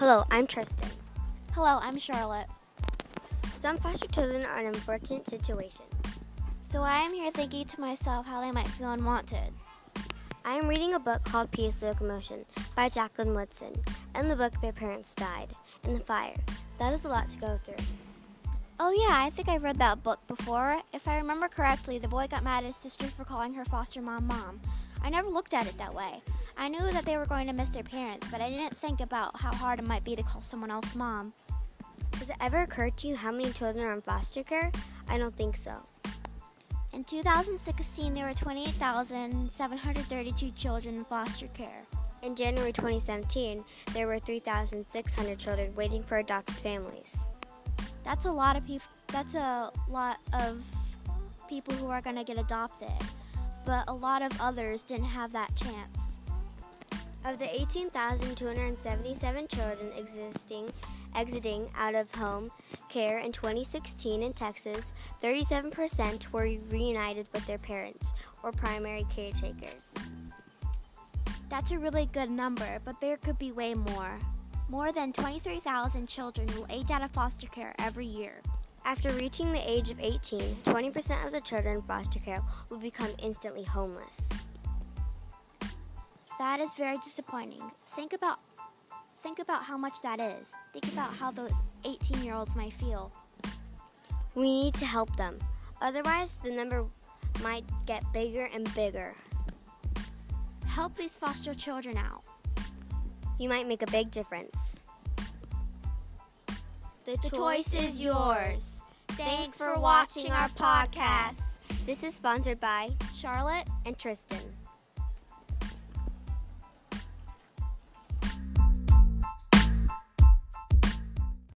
Hello, I'm Tristen. Hello, I'm Charlotte. Some foster children are in an unfortunate situations. So I am here thinking to myself how they might feel unwanted. I am reading a book called Peace Locomotion by Jacqueline Woodson. In the book, their parents died in the fire. That is a lot to go through. Oh, yeah, I think I've read that book before. If I remember correctly, the boy got mad at his sister for calling her foster mom mom. I never looked at it that way. I knew that they were going to miss their parents, but I didn't think about how hard it might be to call someone else mom. Has it ever occurred to you how many children are in foster care? I don't think so. In 2016, there were 28,732 children in foster care. In January 2017, there were 3,600 children waiting for adopted families. That's a lot of people. That's a lot of people who are going to get adopted, but a lot of others didn't have that chance. Of the 18,277 children existing exiting out of home care in 2016 in Texas, 37% were reunited with their parents or primary caretakers. That's a really good number, but there could be way more. More than 23,000 children will age out of foster care every year. After reaching the age of 18, 20% of the children in foster care will become instantly homeless. That is very disappointing. Think about think about how much that is. Think about how those 18-year-olds might feel. We need to help them. Otherwise, the number might get bigger and bigger. Help these foster children out. You might make a big difference. The, the choice is yours. Thanks for watching our podcast. This is sponsored by Charlotte and Tristen.